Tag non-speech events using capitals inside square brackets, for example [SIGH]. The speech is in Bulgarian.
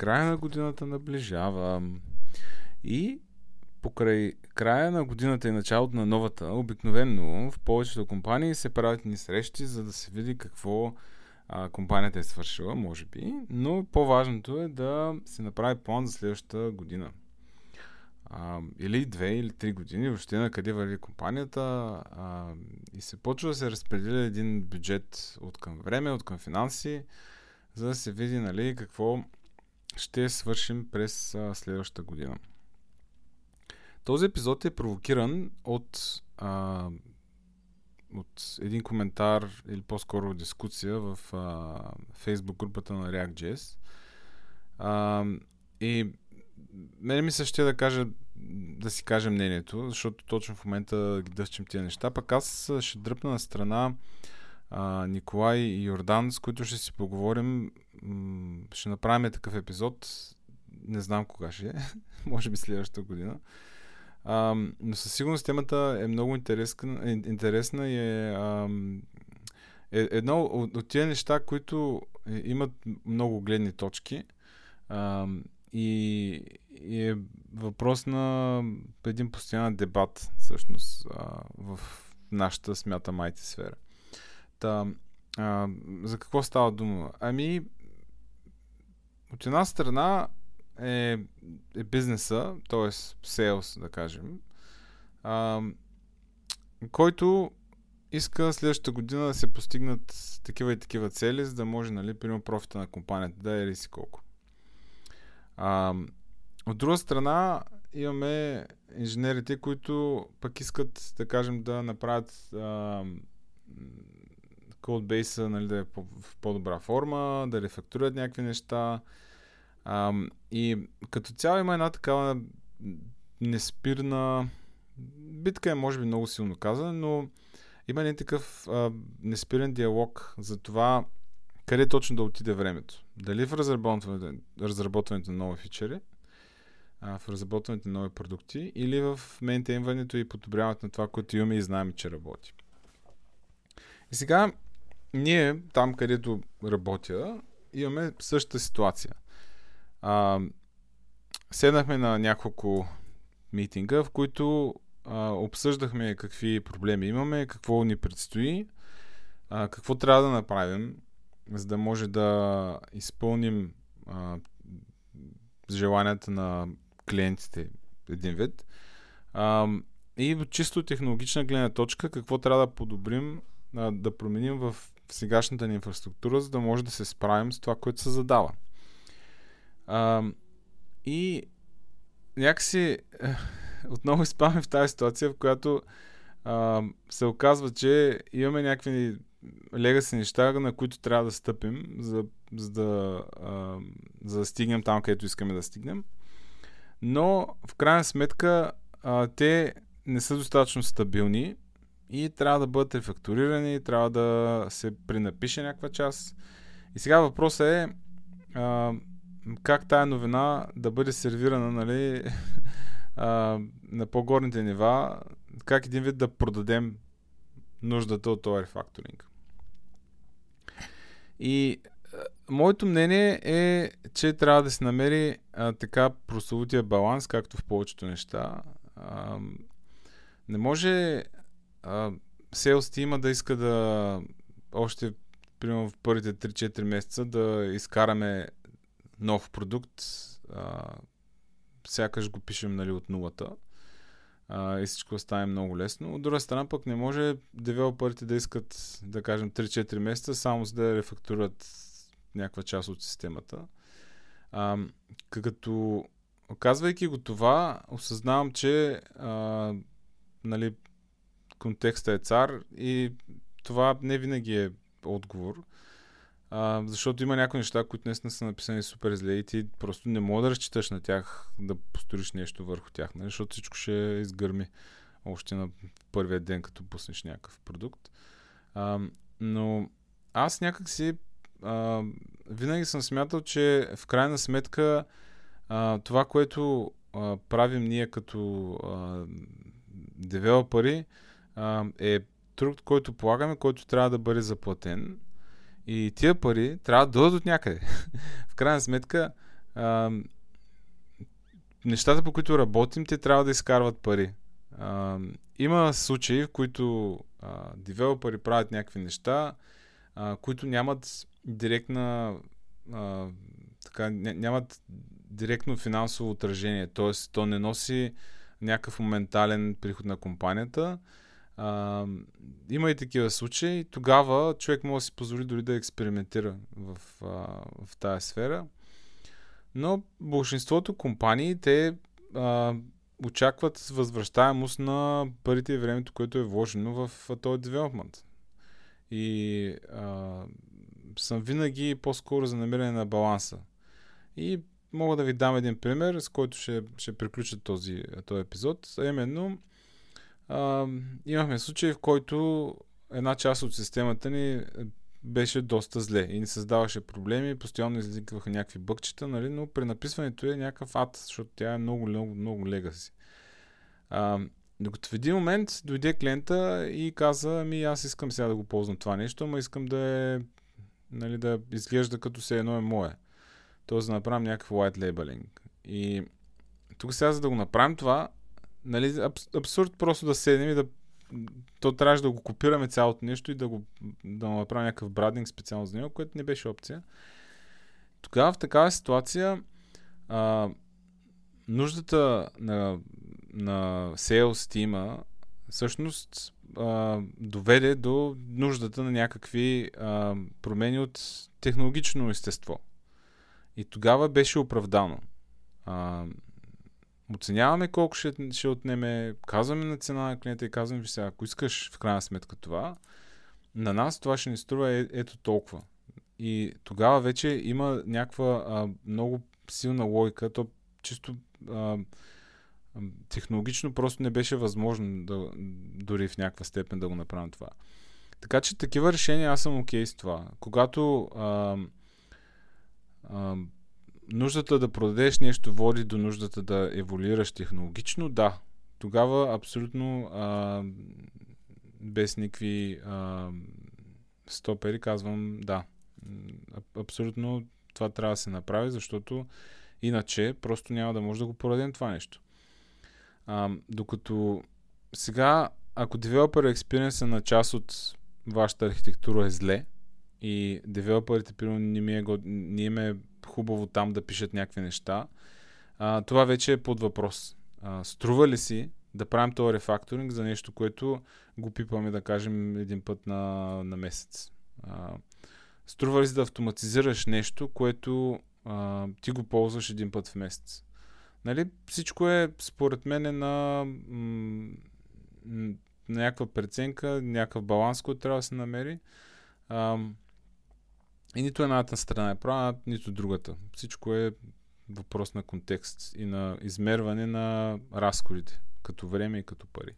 края на годината наближава. И покрай края на годината и началото на новата, обикновено в повечето компании се правят ни срещи, за да се види какво а, компанията е свършила, може би, но по-важното е да се направи план за следващата година. А, или две, или три години, въобще на къде върви компанията а, и се почва да се разпределя един бюджет от към време, от към финанси, за да се види нали, какво ще свършим през а, следващата година. Този епизод е провокиран от, а, от един коментар или по-скоро дискусия в а, Facebook групата на React.js. А, и мене ми се ще да кажа да си кажа мнението, защото точно в момента ги дъвчим тия неща. Пък аз ще дръпна на страна а, Николай и Йордан, с които ще си поговорим. ще направим такъв епизод. Не знам кога ще е. [LAUGHS] Може би следващата година. А, но със сигурност темата е много интересна, интересна и е, а, е едно от, от тия неща, които имат много гледни точки а, и, и е въпрос на един постоянен дебат всъщност а, в нашата смята майти сфера. Та, а, за какво става дума? Ами, от една страна е, е бизнеса, т.е. сейлс, да кажем, а, който иска следващата година да се постигнат такива и такива цели, за да може, нали, примерно профита на компанията да е си колко. А, от друга страна, имаме инженерите, които пък искат, да кажем, да направят а, кодбейса нали, да е в по-добра форма, да рефактурят някакви неща, а, и като цяло има една такава неспирна битка е може би много силно казана, но има един такъв а, неспирен диалог за това къде точно да отиде времето. Дали в разработването, разработването на нови фичери, а, в разработването на нови продукти или в мейнтейнването и подобряването на това, което имаме и знаем, че работи. И сега ние, там където работя, имаме същата ситуация – а, седнахме на няколко митинга, в които а, обсъждахме какви проблеми имаме, какво ни предстои, а, какво трябва да направим, за да може да изпълним а, желанията на клиентите един вид. А, и чисто технологична гледна точка, какво трябва да подобрим, а, да променим в сегашната ни инфраструктура, за да може да се справим с това, което се задава. А, и някакси [LAUGHS] отново изпадаме в тази ситуация, в която а, се оказва, че имаме някакви легаси неща, на които трябва да стъпим, за, за, да, а, за да стигнем там, където искаме да стигнем. Но в крайна сметка а, те не са достатъчно стабилни и трябва да бъдат рефактурирани, трябва да се пренапише някаква част. И сега въпросът е а, как тая новина да бъде сервирана нали, [LAUGHS] а, на по-горните нива, как един вид да продадем нуждата от този рефакторинг. И моето мнение е, че трябва да се намери а, така прословутия баланс, както в повечето неща. А, не може а, Sales тима да иска да още примерно в първите 3-4 месеца да изкараме нов продукт, а, сякаш го пишем нали, от нулата а, и всичко стане много лесно. От друга страна пък не може девелоперите да искат, да кажем, 3-4 месеца само за да рефактурат някаква част от системата. А, като казвайки го това, осъзнавам, че а, нали, контекста е цар и това не винаги е отговор. А, защото има някои неща, които наистина са написани супер зле и ти просто не мога да разчиташ на тях да построиш нещо върху тях, нали? защото всичко ще изгърми още на първия ден, като пуснеш някакъв продукт. А, но аз някак си а, винаги съм смятал, че в крайна сметка а, това, което а, правим ние като а, девелопери, а, е труд, който полагаме, който трябва да бъде заплатен и тия пари трябва да дойдат от някъде. [LAUGHS] в крайна сметка, а, нещата, по които работим, те трябва да изкарват пари. А, има случаи, в които девелопери правят някакви неща, а, които нямат директна а, така, нямат директно финансово отражение, т.е. то не носи някакъв моментален приход на компанията. А, има и такива случаи. Тогава човек може да си позволи дори да експериментира в, а, в тази сфера. Но большинството компании, те а, очакват възвръщаемост на парите и времето, което е вложено в този девелопмент. И а, съм винаги по-скоро за намиране на баланса. И мога да ви дам един пример, с който ще, ще приключа този, този епизод. А именно, а, имахме случай, в който една част от системата ни беше доста зле и ни създаваше проблеми, постоянно изликваха някакви бъкчета, нали? но при написването е някакъв ад, защото тя е много, много, много легаси. А, докато в един момент дойде клиента и каза, ами аз искам сега да го ползвам това нещо, ама искам да е, нали, да изглежда като се едно е мое. Тоест да направим някакъв white labeling. И тук сега, за да го направим това, нали, абсурд просто да седнем и да то трябваше да го копираме цялото нещо и да го да му направим някакъв брадинг специално за него, което не беше опция. Тогава в такава ситуация а, нуждата на, на sales тима всъщност а, доведе до нуждата на някакви а, промени от технологично естество. И тогава беше оправдано. А, оценяваме колко ще, ще отнеме, казваме на цена на клиента и казваме, сега, ако искаш в крайна сметка това, на нас това ще ни струва е, ето толкова. И тогава вече има някаква а, много силна логика, то чисто а, технологично просто не беше възможно да, дори в някаква степен да го направим това. Така че такива решения аз съм окей okay с това. Когато а, а, нуждата да продадеш нещо води до нуждата да еволюираш технологично, да. Тогава абсолютно а, без никакви а, стопери казвам да. Абсолютно това трябва да се направи, защото иначе просто няма да може да го продадем това нещо. А, докато сега, ако Developer Experience на част от вашата архитектура е зле и девелоперите, примерно, не ми е, не им е хубаво там да пишат някакви неща, а, това вече е под въпрос. А, струва ли си да правим този рефакторинг за нещо, което го пипаме, да кажем, един път на, на месец? А, струва ли си да автоматизираш нещо, което а, ти го ползваш един път в месец? Нали, всичко е, според мен, е на, на някаква преценка, някакъв баланс, който трябва да се намери. А, и нито едната страна е права, нито другата. Всичко е въпрос на контекст и на измерване на разходите, като време и като пари.